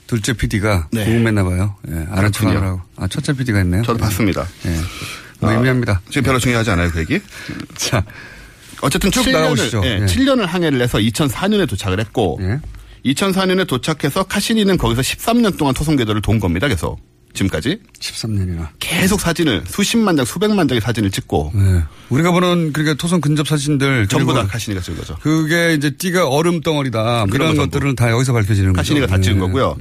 둘째 PD가 네. 궁금했나 봐요. 예. 척하느라고. 아, 첫째 PD가 있네요. 저도 봤습니다. 예. 뭐 의미합니다. 지금 별로 중요하지 않아요, 그 얘기? 자. 어쨌든 쭉 7년을, 나가보시죠. 예, 예. 7년을 항해를 해서 2004년에 도착을 했고, 2004년에 도착해서 카시니는 거기서 13년 동안 토성 궤도를 돈 겁니다, 계속. 지금까지. 13년이나. 계속 사진을, 수십만 장, 수백만 장의 사진을 찍고, 네. 우리가 보는 그러니까 토성 근접 사진들 전부 다 카시니가 찍은 거죠. 그게 이제 띠가 얼음 덩어리다. 그런 이런. 것들은 다 여기서 밝혀지는 거죠. 카시니가 다 찍은 네. 거고요.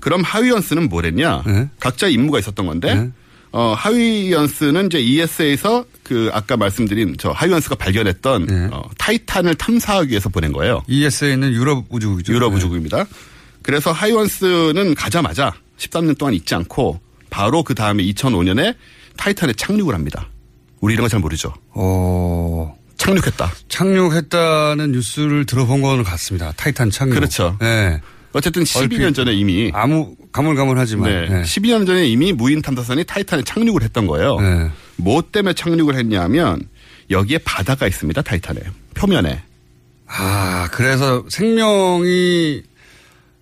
그럼 하위연스는 뭐랬냐? 네. 각자 임무가 있었던 건데, 어, 하위연스는 이제 ESA에서 그 아까 말씀드린 저 하위연스가 발견했던 네. 어, 타이탄을 탐사하기 위해서 보낸 거예요. ESA는 유럽 우주국이죠. 유럽 우주국입니다. 그래서 하이원스는 가자마자 13년 동안 있지 않고 바로 그 다음에 2005년에 타이탄에 착륙을 합니다. 우리 이런 거 잘 모르죠. 어. 착륙했다. 착륙했다는 뉴스를 들어본 거는 같습니다. 타이탄 착륙. 그렇죠. 네. 어쨌든 12년 전에 이미 아무 가물가물하지만 네, 네. 12년 전에 이미 무인 탐사선이 타이탄에 착륙을 했던 거예요. 네. 뭐 때문에 착륙을 했냐면 여기에 바다가 있습니다. 타이탄에 표면에. 아 그래서 생명이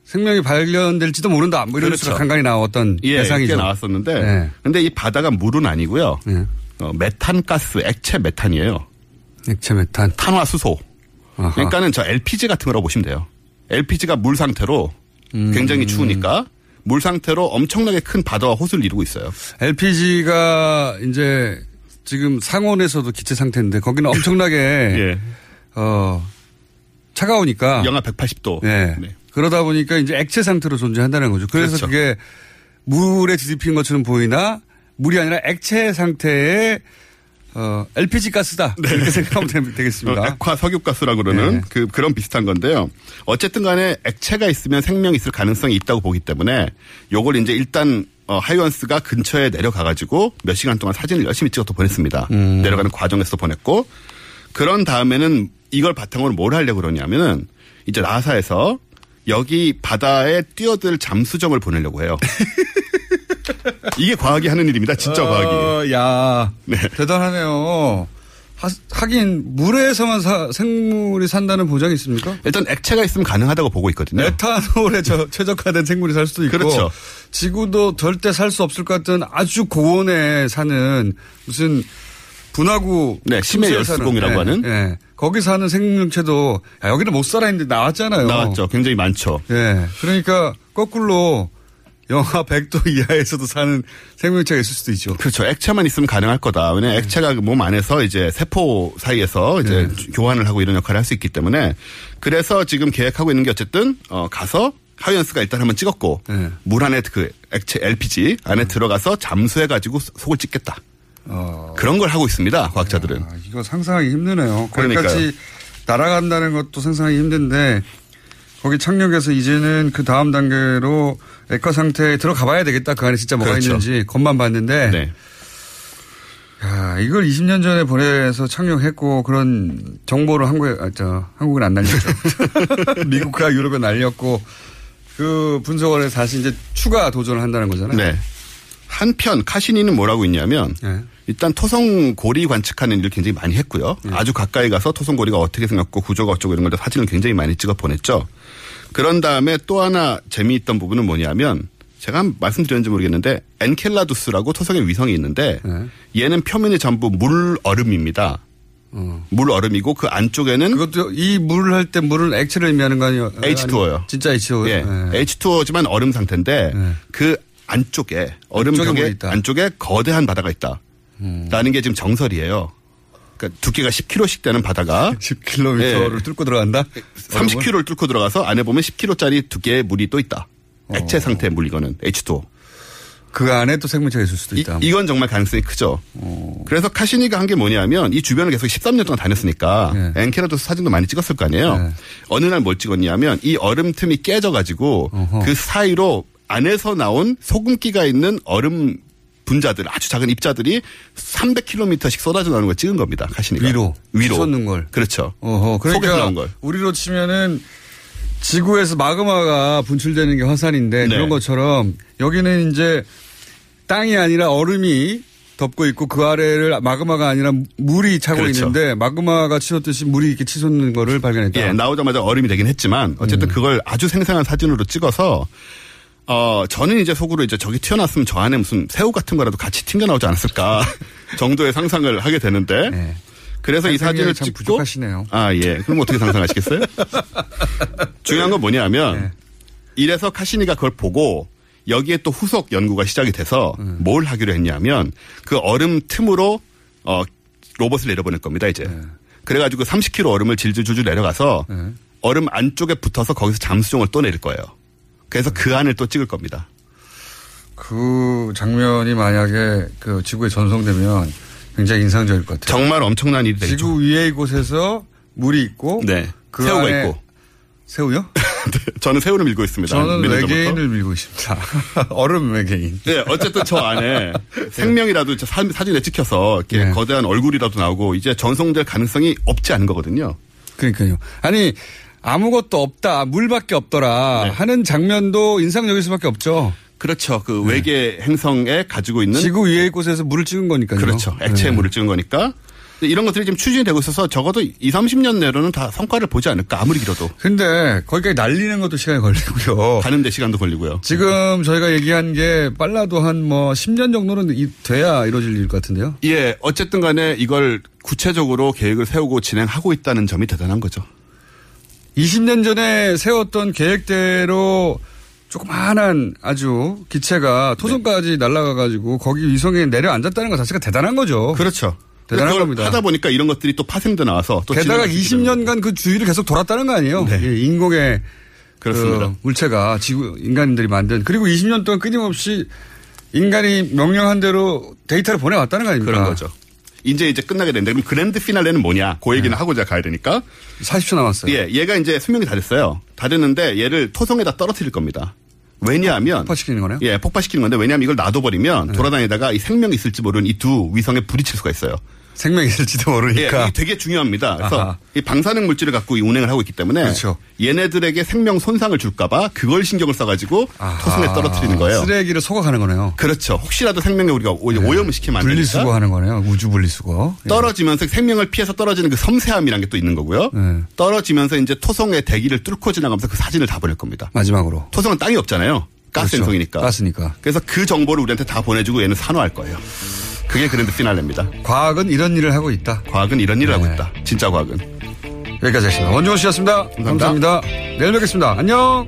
생명이 발견될지도 모른다. 뭐 이런 그렇죠. 간간히 나왔던 예, 대상이죠. 꽤 나왔었는데 네. 근데 이 바다가 물은 아니고요. 어, 메탄 가스, 액체 메탄이에요. 액체 메탄. 탄화수소. 아하. 그러니까는 저 LPG 같은 거라고 보시면 돼요. LPG가 물 상태로 굉장히 추우니까 물 상태로 엄청나게 큰 바다와 호수를 이루고 있어요. LPG가 이제 지금 상온에서도 기체 상태인데 거기는 엄청나게 예. 어 차가우니까 영하 180도. 네. 그러다 보니까 이제 액체 상태로 존재한다는 거죠. 그래서 그렇죠. 그게 물에 뒤집힌 것처럼 보이나 물이 아니라 액체 상태의 어, LPG 가스다. 이렇게 생각하면 되- 되겠습니다. 어, 액화 석유가스라고 그러는 네. 그, 그런 비슷한 건데요. 어쨌든 간에 액체가 있으면 생명이 있을 가능성이 있다고 보기 때문에 요걸 이제 일단 어, 하이원스가 근처에 내려가가지고 몇 시간 동안 사진을 열심히 찍어서 보냈습니다. 음. 내려가는 과정에서 보냈고 그런 다음에는 이걸 바탕으로 뭘 하려고 그러냐면은 이제 나사에서 여기 바다에 뛰어들 잠수정을 보내려고 해요. 이게 과학이 하는 일입니다. 진짜 과학이. 어, 야 네. 대단하네요. 하, 긴 물에서만 사- 생물이 산다는 보장이 있습니까? 일단 액체가 있으면 가능하다고 보고 있거든요. 메탄올에 저, 최적화된 생물이 살 수도 있고 그렇죠. 지구도 절대 살 수 없을 것 같은 아주 고온에 사는 무슨 분화구 네, 심해 열수공이라고 예, 하는. 예. 거기 사는 생명체도 야, 여기는 못 살아 있는데 나왔잖아요. 나왔죠. 굉장히 많죠. 예. 그러니까 거꾸로 영하 100도 이하에서도 사는 생명체가 있을 수도 있죠. 그렇죠. 액체만 있으면 가능할 거다. 왜냐 면 액체가 그몸 안에서 이제 세포 사이에서 이제 교환을 하고 이런 역할을 할 수 있기 때문에 그래서 지금 계획하고 있는 게 어쨌든 어 가서 하이언스가 일단 한번 찍었고 물 안에 그 액체 LPG 안에 들어가서 잠수해 가지고 속을 찍겠다. 그런 걸 하고 있습니다. 과학자들은. 이거 상상하기 힘드네요. 거기까지 날아간다는 것도 상상하기 힘든데 거기 착륙해서 이제는 그 다음 단계로 액화 상태에 들어가 봐야 되겠다. 그 안에 진짜 뭐가 그렇죠. 있는지 겉만 봤는데 네. 야, 이걸 20년 전에 보내서 착륙했고 그런 정보를 한국에 아, 저 한국은 안 날렸죠. 미국과 유럽에 날렸고 그 분석을 해서 다시 이제 추가 도전을 한다는 거잖아요. 네. 한편 카시니는 뭐라고 있냐면 네. 일단 토성 고리 관측하는 일을 굉장히 많이 했고요. 아주 가까이 가서 토성 고리가 어떻게 생겼고 구조가 어쩌고 이런 걸 사진을 굉장히 많이 찍어 보냈죠. 그런 다음에 또 하나 재미있던 부분은 뭐냐면 제가 한 말씀드렸는지 모르겠는데 엔켈라두스라고 토성의 위성이 있는데 얘는 표면이 전부 물 얼음입니다. 물 얼음이고 그 안쪽에는 그것도 이 물을 할 때 물은 액체를 의미하는 거 아니에요? H2O요. 진짜 H2O. 예. H2O지만 얼음 상태인데 그 안쪽에 얼음 벽에. 안쪽에 거대한 바다가 있다. 라는 게 지금 정설이에요. 그러니까 두께가 10km씩 되는 바다가 10km를 뚫고 들어간다? 30km를 뚫고 들어가서 안에 보면 10km짜리 두께의 물이 또 있다. 액체 상태의 물 이거는 H2O. 그 안에 또 생명체가 있을 수도 있다. 이, 건 정말 가능성이 크죠. 그래서 카시니가 한 게 뭐냐면 이 주변을 계속 13년 동안 다녔으니까 네. 엔케라도스 사진도 많이 찍었을 거 아니에요. 어느 날 뭘 찍었냐면 이 얼음 틈이 깨져가지고 그 사이로 안에서 나온 소금기가 있는 얼음 분자들 아주 작은 입자들이 300km씩 쏟아져 나오는 걸 찍은 겁니다. 카시니가 위로. 위로 솟는 걸. 그렇죠. 어허, 그러니까 나온 걸. 우리로 치면은 지구에서 마그마가 분출되는 게 화산인데 네. 그런 것처럼 여기는 이제 땅이 아니라 얼음이 덮고 있고 그 아래를 마그마가 아니라 물이 차고 그렇죠. 있는데 마그마가 치솟듯이 물이 이렇게 치솟는 거를 발견했다. 예, 나오자마자 얼음이 되긴 했지만 음. 어쨌든 그걸 아주 생생한 사진으로 찍어서 어 저는 이제 속으로 이제 저기 튀어나왔으면 저 안에 무슨 새우 같은 거라도 같이 튕겨 나오지 않았을까 정도의 상상을 하게 되는데 그래서 이 상상력이 사진을 참 찍고 부족하시네요. 아 예, 그럼 어떻게 상상하시겠어요? 중요한 건 뭐냐면 네. 이래서 카시니가 그걸 보고 여기에 또 후속 연구가 시작이 돼서 음. 뭘 하기로 했냐면 그 얼음 틈으로 어 로봇을 내려보낼 겁니다 이제. 네. 그래가지고 30km 얼음을 질질줄줄 내려가서 얼음 안쪽에 붙어서 거기서 잠수정을 또 내릴 거예요. 그래서 그 안을 또 찍을 겁니다. 그 장면이 만약에 그 지구에 전송되면 굉장히 인상적일 것 같아요. 정말 엄청난 일이 되죠. 지구 위의 곳에서 물이 있고 네. 그 새우가 있고. 새우요? 저는 새우를 밀고 있습니다. 저는. 외계인을 밀고 있습니다. 얼음 외계인. 네, 어쨌든 저 안에 생명이라도 저 사- 사진에 찍혀서 이렇게 네. 거대한 얼굴이라도 나오고 이제 전송될 가능성이 없지 않은 거거든요. 그러니까요. 아니 아무것도 없다, 물밖에 없더라 하는 장면도 인상적일 수밖에 없죠. 그렇죠. 그 외계 행성에 가지고 있는 지구 위의 곳에서 물을 찍은 거니까요. 그렇죠. 액체 네. 물을 찍은 거니까. 이런 것들이 지금 추진이 되고 있어서 적어도 2, 30년 내로는 다 성과를 보지 않을까 아무리 길어도. 근데 거기까지 날리는 것도 시간이 걸리고요. 가는데 시간도 걸리고요. 지금 저희가 얘기한 게 빨라도 한 뭐 10년 정도는 이- 돼야 이루어질 일 같은데요. 예, 어쨌든 간에 이걸 구체적으로 계획을 세우고 진행하고 있다는 점이 대단한 거죠. 20년 전에 세웠던 계획대로 조그마한 아주 기체가 토성까지 날아가가지고 거기 위성에 내려앉았다는 것 자체가 대단한 거죠. 그렇죠. 대단한 겁니다. 하다 보니까 이런 것들이 또 파생돼 나와서 또 게다가 진행을 시키게 되는 20년간 그 주위를 계속 돌았다는 거 아니에요? 예, 인공의 그렇습니다. 그 물체가 지구 인간들이 만든 그리고 20년 동안 끊임없이 인간이 명령한 대로 데이터를 보내왔다는 거 아닙니까? 그런 거죠. 이제 이제 끝나게 되는데 그럼 그랜드 피날레는 뭐냐? 그 얘기는 하고 제가 가야 되니까. 40초 남았어요. 예, 얘가 이제 수명이 다 됐어요. 다 됐는데 얘를 토성에다 떨어뜨릴 겁니다. 왜냐하면 폭파시키는 거네요? 예, 폭파시키는 건데 왜냐하면 이걸 놔둬버리면 돌아다니다가 이 생명이 있을지 모르는 이 두 위성에 부딪힐 수가 있어요. 생명이 있을지도 모르니까. 예, 되게 중요합니다. 그래서 아하. 이 방사능 물질을 갖고 이 운행을 하고 있기 때문에 그렇죠. 얘네들에게 생명 손상을 줄까봐 그걸 신경을 써가지고 토성에 떨어뜨리는 거예요. 쓰레기를 소각하는 거네요. 그렇죠. 혹시라도 생명에 우리가 오- 오염을 시키면 안 되니까 분리수거하는 거네요. 우주 분리수거. 예. 떨어지면서 생명을 피해서 떨어지는 그 섬세함이라는 게또 있는 거고요. 네. 떨어지면서 이제 토성의 대기를 뚫고 지나가면서 그 사진을 다 보낼 겁니다. 마지막으로. 토성은 땅이 없잖아요. 가스 그렇죠. 행성이니까. 가스니까. 그래서 그 정보를 우리한테 다 보내주고 얘는 산화할 거예요. 그게 그랜드 피날레입니다. 과학은 이런 일을 하고 있다. 과학은 이런 일을 네. 하고 있다. 진짜 과학은. 여기까지 하겠습니다. 원종호 씨였습니다 감사합니다. 내일 뵙겠습니다. 안녕.